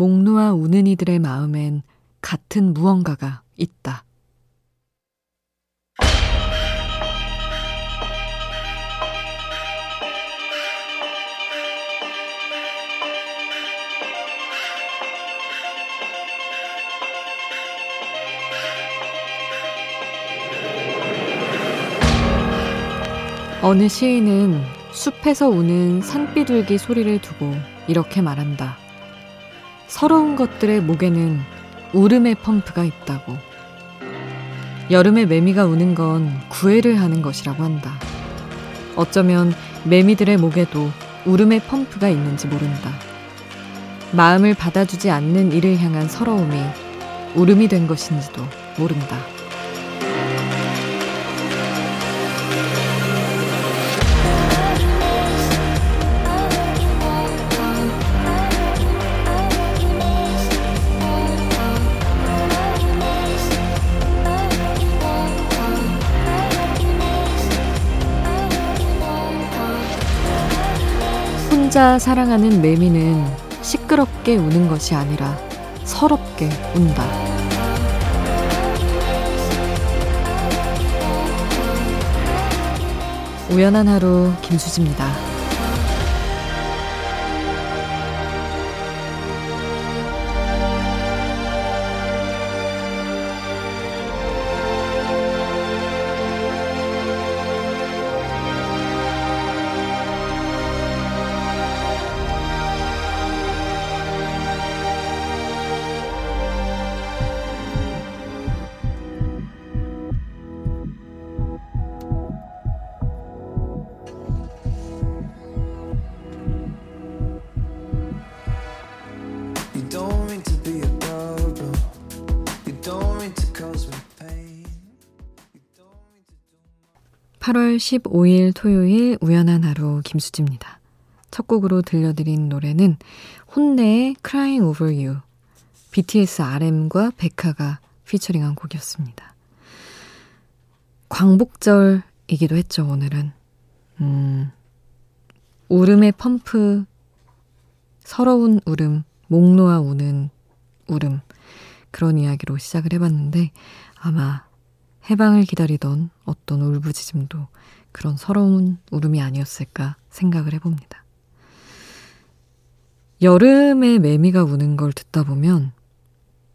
목 놓아 우는 이들의 마음엔 같은 무언가가 있다. 어느 시인은 숲에서 우는 산비둘기 소리를 두고 이렇게 말한다. 서러운 것들의 목에는 울음의 펌프가 있다고. 여름에 매미가 우는 건 구애를 하는 것이라고 한다. 어쩌면 매미들의 목에도 울음의 펌프가 있는지 모른다. 마음을 받아주지 않는 이를 향한 서러움이 울음이 된 것인지도 모른다. 혼자 사랑하는 매미는 시끄럽게 우는 것이 아니라 서럽게 운다. 우연한 하루 김수지입니다. 8월 15일 토요일 우연한 하루 김수지입니다. 첫 곡으로 들려드린 노래는 혼내의 Crying Over You, BTS RM과 백화가 피처링한 곡이었습니다. 광복절이기도 했죠, 오늘은. 음, 울음의 펌프, 서러운 울음, 목 놓아 우는 울음, 그런 이야기로 시작을 해봤는데, 아마 해방을 기다리던 어떤 울부짖음도 그런 서러운 울음이 아니었을까 생각을 해봅니다. 여름에 매미가 우는 걸 듣다 보면,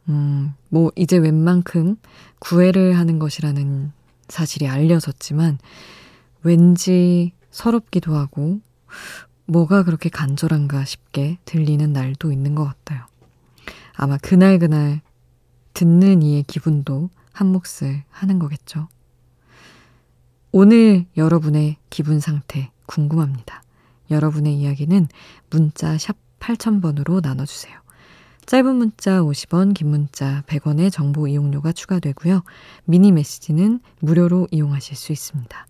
음, 뭐, 이제 웬만큼 구애를 하는 것이라는 사실이 알려졌지만, 왠지 서럽기도 하고, 뭐가 그렇게 간절한가 싶게 들리는 날도 있는 것 같아요. 아마 그날그날 듣는 이의 기분도 한 몫을 하는 거겠죠. 오늘 여러분의 기분 상태 궁금합니다. 여러분의 이야기는 문자 샵 8000번으로 나눠주세요. 짧은 문자 50원, 긴 문자 100원의 정보 이용료가 추가되고요. 미니 메시지는 무료로 이용하실 수 있습니다.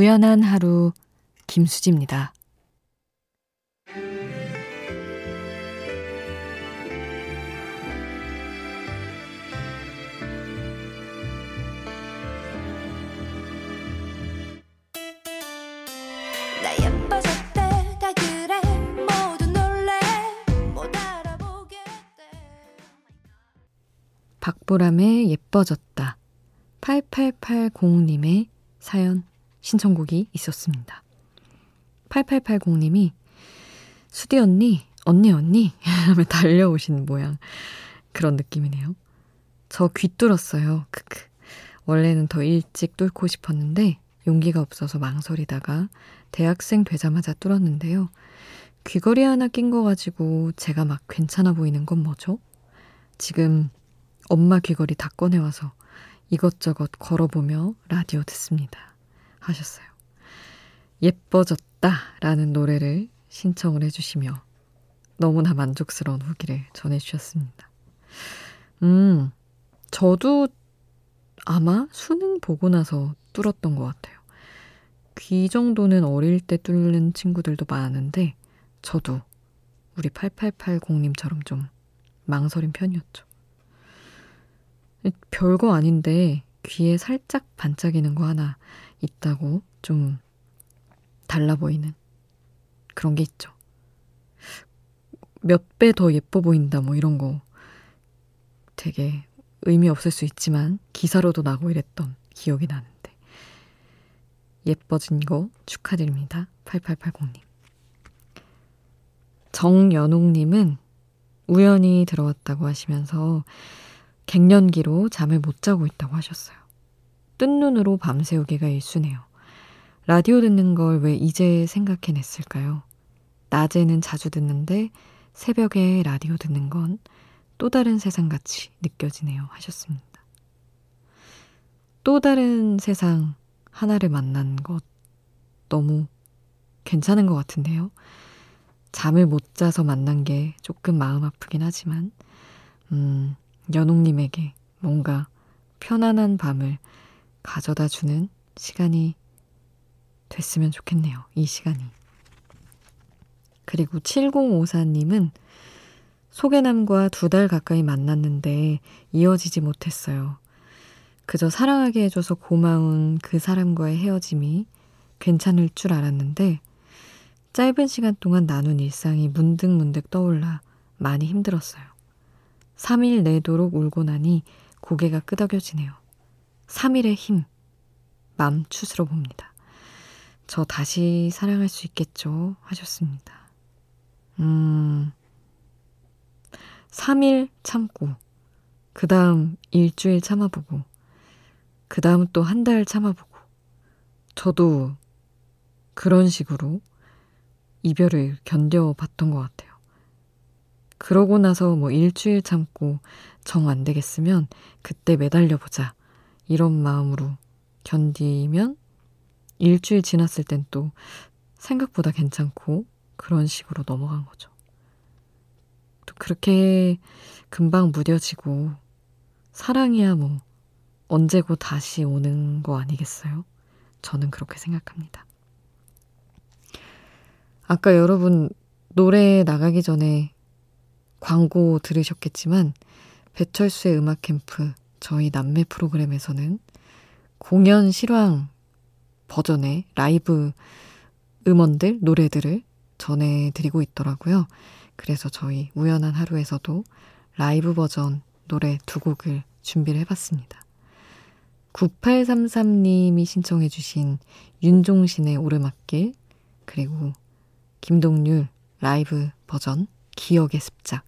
우연한 하루 김수지입니다. 박보람의 예뻐졌다. 8880님의 사연 신청곡이 있었습니다. 8880님이 수디 언니, 언니 언니 하며 달려오신 모양 그런 느낌이네요. 저 귀 뚫었어요. 크크. 원래는 더 일찍 뚫고 싶었는데 용기가 없어서 망설이다가 대학생 되자마자 뚫었는데요. 귀걸이 하나 낀 거 가지고 제가 막 괜찮아 보이는 건 뭐죠? 지금 엄마 귀걸이 다 꺼내와서 이것저것 걸어보며 라디오 듣습니다. 하셨어요. 예뻐졌다 라는 노래를 신청을 해주시며 너무나 만족스러운 후기를 전해주셨습니다. 음, 저도 아마 수능 보고 나서 뚫었던 것 같아요. 귀 정도는 어릴 때 뚫는 친구들도 많은데, 저도 우리 8880님처럼 좀 망설인 편이었죠. 별거 아닌데, 귀에 살짝 반짝이는 거 하나 있다고 좀 달라 보이는 그런 게 있죠. 몇 배 더 예뻐 보인다, 뭐 이런 거 되게 의미 없을 수 있지만 기사로도 나고 이랬던 기억이 나는데. 예뻐진 거 축하드립니다. 8880님. 정연옥님은 우연히 들어왔다고 하시면서 갱년기로 잠을 못 자고 있다고 하셨어요. 뜬 눈으로 밤새우기가 일쑤네요. 라디오 듣는 걸 왜 이제 생각해냈을까요? 낮에는 자주 듣는데 새벽에 라디오 듣는 건 또 다른 세상같이 느껴지네요. 하셨습니다. 또 다른 세상 하나를 만난 것 너무 괜찮은 것 같은데요. 잠을 못 자서 만난 게 조금 마음 아프긴 하지만, 음, 연옥님에게 뭔가 편안한 밤을 가져다 주는 시간이 됐으면 좋겠네요. 이 시간이. 그리고 7054님은 소개남과 두 달 가까이 만났는데 이어지지 못했어요. 그저 사랑하게 해줘서 고마운 그 사람과의 헤어짐이 괜찮을 줄 알았는데 짧은 시간 동안 나눈 일상이 문득문득 떠올라 많이 힘들었어요. 3일 내도록 울고 나니 고개가 끄덕여지네요. 3일의 힘, 맘추스러 봅니다. 저 다시 사랑할 수 있겠죠? 하셨습니다. 음, 3일 참고, 그 다음 일주일 참아보고, 그 다음 또 한 달 참아보고, 저도 그런 식으로 이별을 견뎌봤던 것 같아요. 그러고 나서 뭐 일주일 참고 정 안 되겠으면 그때 매달려보자. 이런 마음으로 견디면 일주일 지났을 땐 또 생각보다 괜찮고 그런 식으로 넘어간 거죠. 또 그렇게 금방 무뎌지고 사랑이야 뭐 언제고 다시 오는 거 아니겠어요? 저는 그렇게 생각합니다. 아까 여러분 노래 나가기 전에 광고 들으셨겠지만 배철수의 음악 캠프 저희 남매 프로그램에서는 공연 실황 버전의 라이브 음원들, 노래들을 전해드리고 있더라고요. 그래서 저희 우연한 하루에서도 라이브 버전 노래 두 곡을 준비를 해봤습니다. 9833님이 신청해주신 윤종신의 오르막길, 그리고 김동률 라이브 버전 기억의 습작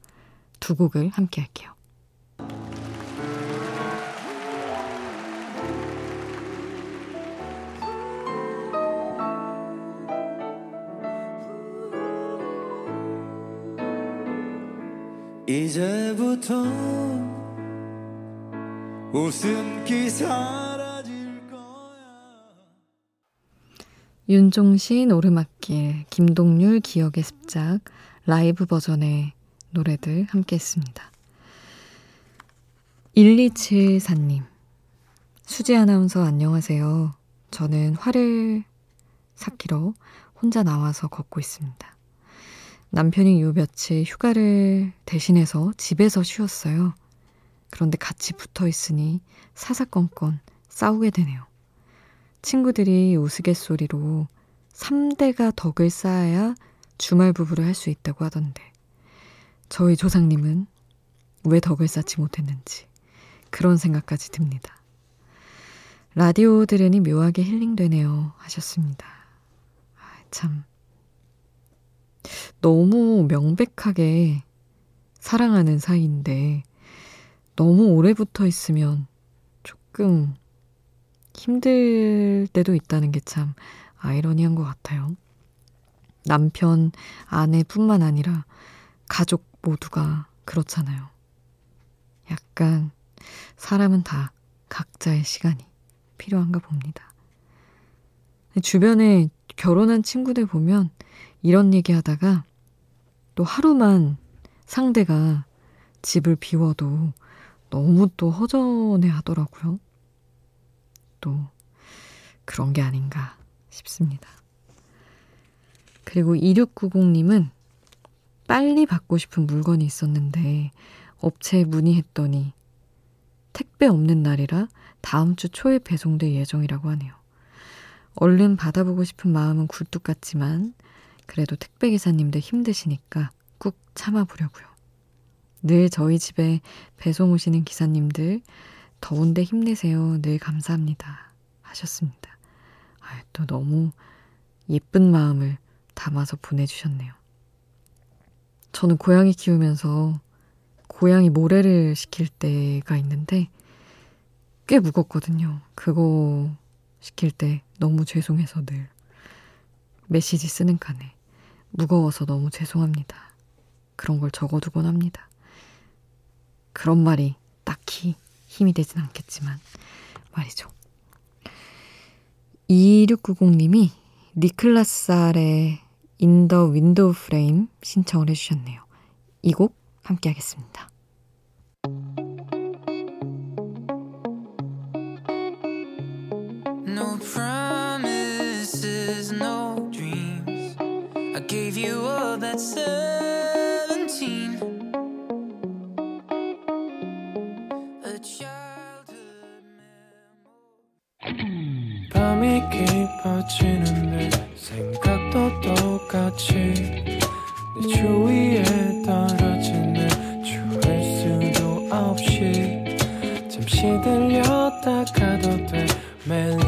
두 곡을 함께 할게요. 이제부터 웃음기 사라질 거야. 윤종신 오르막길, 김동률 기억의 습작, 라이브 버전의 노래들 함께 했습니다. 1274님. 수지 아나운서 안녕하세요. 저는 화를 삭히러 혼자 나와서 걷고 있습니다. 남편이 요 며칠 휴가를 대신해서 집에서 쉬었어요. 그런데 같이 붙어 있으니 사사건건 싸우게 되네요. 친구들이 우스갯소리로 3대가 덕을 쌓아야 주말 부부를 할 수 있다고 하던데 저희 조상님은 왜 덕을 쌓지 못했는지 그런 생각까지 듭니다. 라디오 들으니 묘하게 힐링되네요 하셨습니다. 아, 참 너무 명백하게 사랑하는 사이인데 너무 오래 붙어 있으면 조금 힘들 때도 있다는 게 참 아이러니한 것 같아요. 남편, 아내뿐만 아니라 가족 모두가 그렇잖아요. 약간 사람은 다 각자의 시간이 필요한가 봅니다. 주변에 결혼한 친구들 보면 이런 얘기 하다가 또 하루만 상대가 집을 비워도 너무 또 허전해 하더라고요. 또 그런 게 아닌가 싶습니다. 그리고 2690님은 빨리 받고 싶은 물건이 있었는데 업체에 문의했더니 택배 없는 날이라 다음 주 초에 배송될 예정이라고 하네요. 얼른 받아보고 싶은 마음은 굴뚝 같지만 그래도 택배 기사님들 힘드시니까 꾹 참아보려고요. 늘 저희 집에 배송 오시는 기사님들 더운데 힘내세요. 늘 감사합니다. 하셨습니다. 아, 또 너무 예쁜 마음을 담아서 보내주셨네요. 저는 고양이 키우면서 고양이 모래를 시킬 때가 있는데 꽤 무겁거든요. 그거 시킬 때 너무 죄송해서 늘 메시지 쓰는 칸에 무거워서 너무 죄송합니다. 그런 걸 적어두곤 합니다. 그런 말이 딱히 힘이 되진 않겠지만 말이죠. 2690님이 니클라스알의 In the Window Frame 신청을 해주셨네요. 이 곡 함께 하겠습니다. You all that seventeen. A childhood memory. 밤이 깊어지는데 생각도 똑같이 내 주위에 떨어지는 추울 수도 없이 잠시 들렸다 가도 돼 매일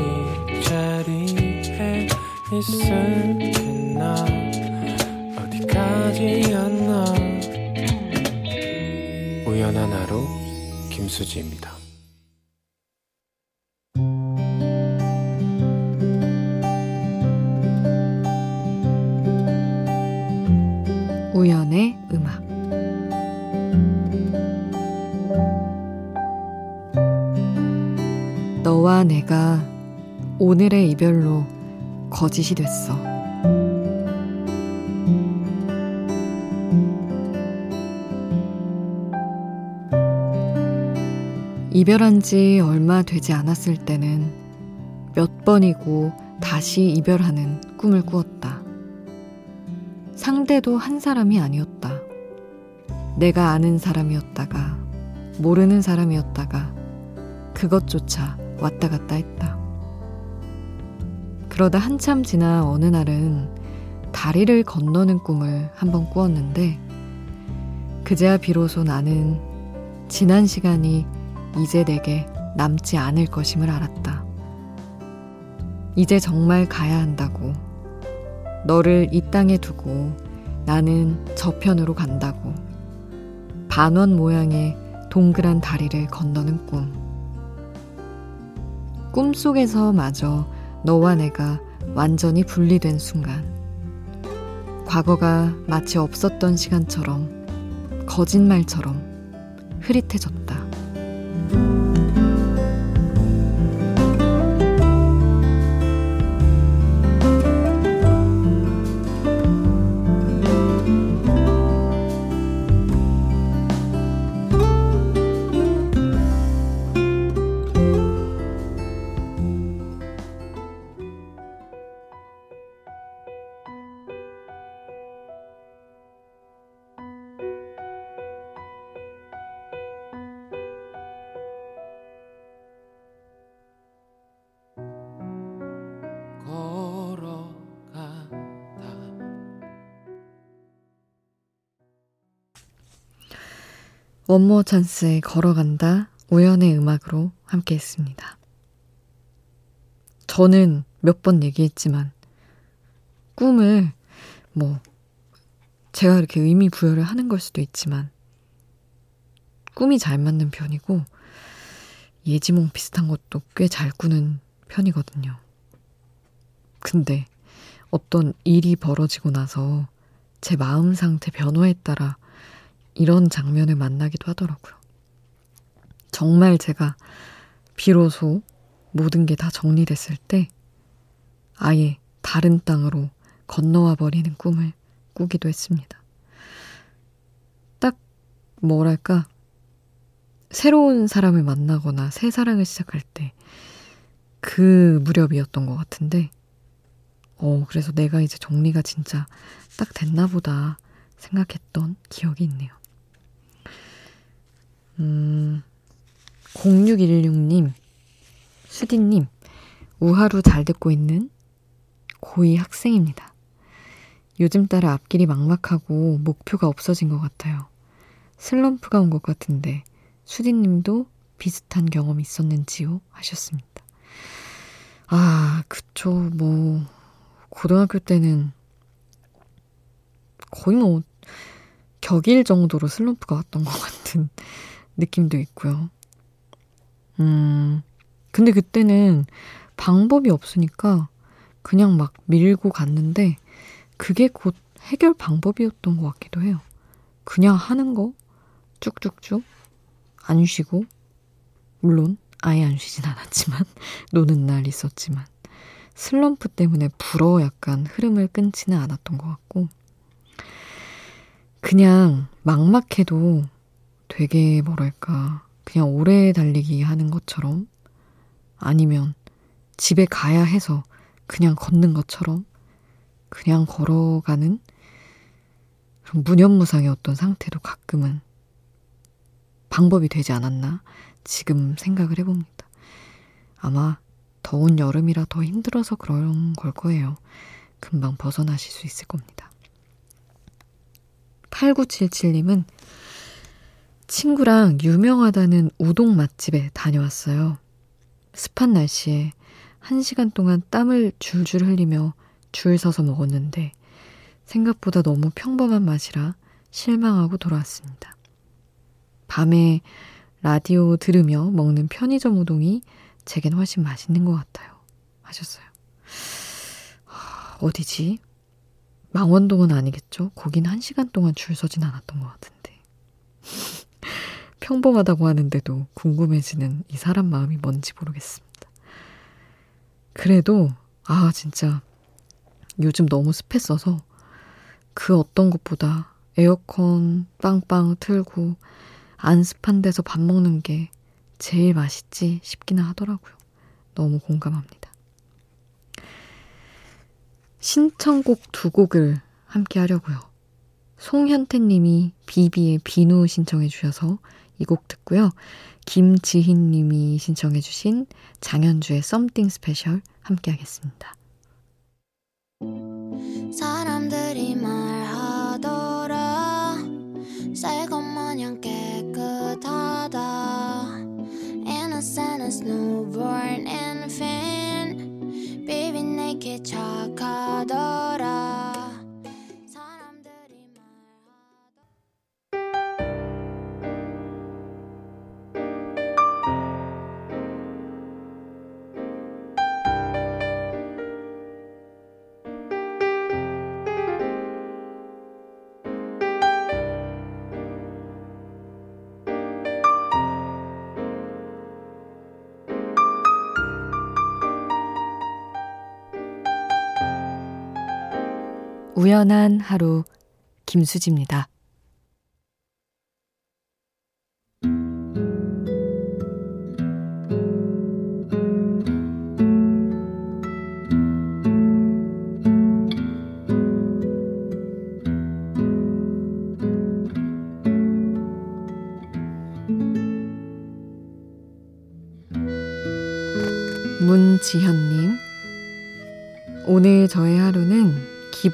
이 자리에 있을 김수지입니다 우연의 음악 너와 내가 오늘의 이별로 거짓이 됐어. 이별한 지 얼마 되지 않았을 때는 몇 번이고 다시 이별하는 꿈을 꾸었다. 상대도 한 사람이 아니었다. 내가 아는 사람이었다가, 모르는 사람이었다가, 그것조차 왔다 갔다 했다. 그러다 한참 지나 어느 날은 다리를 건너는 꿈을 한번 꾸었는데, 그제야 비로소 나는 지난 시간이 이제 내게 남지 않을 것임을 알았다. 이제 정말 가야 한다고. 너를 이 땅에 두고 나는 저편으로 간다고. 반원 모양의 동그란 다리를 건너는 꿈. 꿈 속에서 마저 너와 내가 완전히 분리된 순간. 과거가 마치 없었던 시간처럼, 거짓말처럼 흐릿해졌다. 원모 찬스에 걸어간다 우연의 음악으로 함께 했습니다. 저는 몇 번 얘기했지만 꿈을 뭐 제가 이렇게 의미 부여를 하는 걸 수도 있지만 꿈이 잘 맞는 편이고 예지몽 비슷한 것도 꽤 잘 꾸는 편이거든요. 근데 어떤 일이 벌어지고 나서 제 마음 상태 변화에 따라 이런 장면을 만나기도 하더라고요. 정말 제가 비로소 모든 게 다 정리됐을 때 아예 다른 땅으로 건너와 버리는 꿈을 꾸기도 했습니다. 딱 뭐랄까, 새로운 사람을 만나거나 새 사랑을 시작할 때 그 무렵이었던 것 같은데, 어, 그래서 내가 이제 정리가 진짜 딱 됐나 보다 생각했던 기억이 있네요. 음, 0616님, 수디님, 우하루 잘 듣고 있는 고2 학생입니다. 요즘 따라 앞길이 막막하고 목표가 없어진 것 같아요. 슬럼프가 온 것 같은데 수디님도 비슷한 경험 있었는지요? 하셨습니다. 아, 그쵸. 뭐, 고등학교 때는 거의 뭐, 격일 정도로 슬럼프가 왔던 것 같은 느낌도 있고요. 음, 근데 그때는 방법이 없으니까 그냥 막 밀고 갔는데 그게 곧 해결 방법이었던 것 같기도 해요. 그냥 하는 거 쭉쭉쭉 안 쉬고 물론 아예 안 쉬진 않았지만 노는 날 있었지만 슬럼프 때문에 불어 약간 흐름을 끊지는 않았던 것 같고 그냥 막막해도 되게 뭐랄까 그냥 오래 달리기 하는 것처럼 아니면 집에 가야 해서 그냥 걷는 것처럼 그냥 걸어가는 그런 무념무상의 어떤 상태도 가끔은 방법이 되지 않았나 지금 생각을 해봅니다. 아마 더운 여름이라 더 힘들어서 그런 걸 거예요. 금방 벗어나실 수 있을 겁니다. 8977님은 친구랑 유명하다는 우동 맛집에 다녀왔어요. 습한 날씨에 한 시간 동안 땀을 줄줄 흘리며 줄 서서 먹었는데 생각보다 너무 평범한 맛이라 실망하고 돌아왔습니다. 밤에 라디오 들으며 먹는 편의점 우동이 제겐 훨씬 맛있는 것 같아요. 하셨어요. 어디지? 망원동은 아니겠죠? 거긴 한 시간 동안 줄 서진 않았던 것 같은데. 평범하다고 하는데도 궁금해지는 이 사람 마음이 뭔지 모르겠습니다. 그래도, 아, 진짜, 요즘 너무 습했어서 그 어떤 것보다 에어컨 빵빵 틀고 안 습한 데서 밥 먹는 게 제일 맛있지 싶기는 하더라고요. 너무 공감합니다. 신청곡 두 곡을 함께 하려고요. 송현태 님이 비비의 비누 신청해 주셔서 이 곡 듣고요. 김지희 님이 신청해 주신 장연주의 Something Special 함께 하겠습니다. 사람들이 말하더라 새것 마냥 깨끗하다 Innocent as newborn infant Baby 내게 착하더라 우연한 하루 김수지입니다. 문지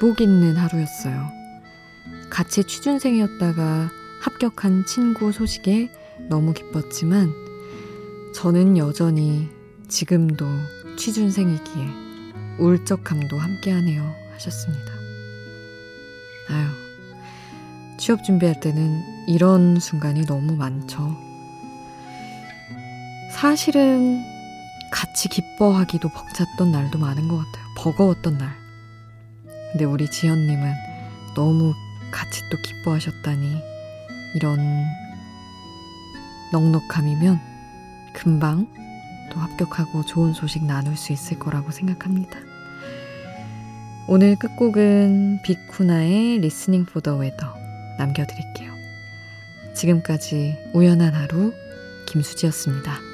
기복 있는 하루였어요. 같이 취준생이었다가 합격한 친구 소식에 너무 기뻤지만 저는 여전히 지금도 취준생이기에 울적함도 함께하네요 하셨습니다. 아유, 취업 준비할 때는 이런 순간이 너무 많죠. 사실은 같이 기뻐하기도 벅찼던 날도 많은 것 같아요. 버거웠던 날. 근데 우리 지연님은 너무 같이 또 기뻐하셨다니 이런 넉넉함이면 금방 또 합격하고 좋은 소식 나눌 수 있을 거라고 생각합니다. 오늘 끝곡은 비쿠나의 Listening for the Weather 남겨드릴게요. 지금까지 우연한 하루 김수지였습니다.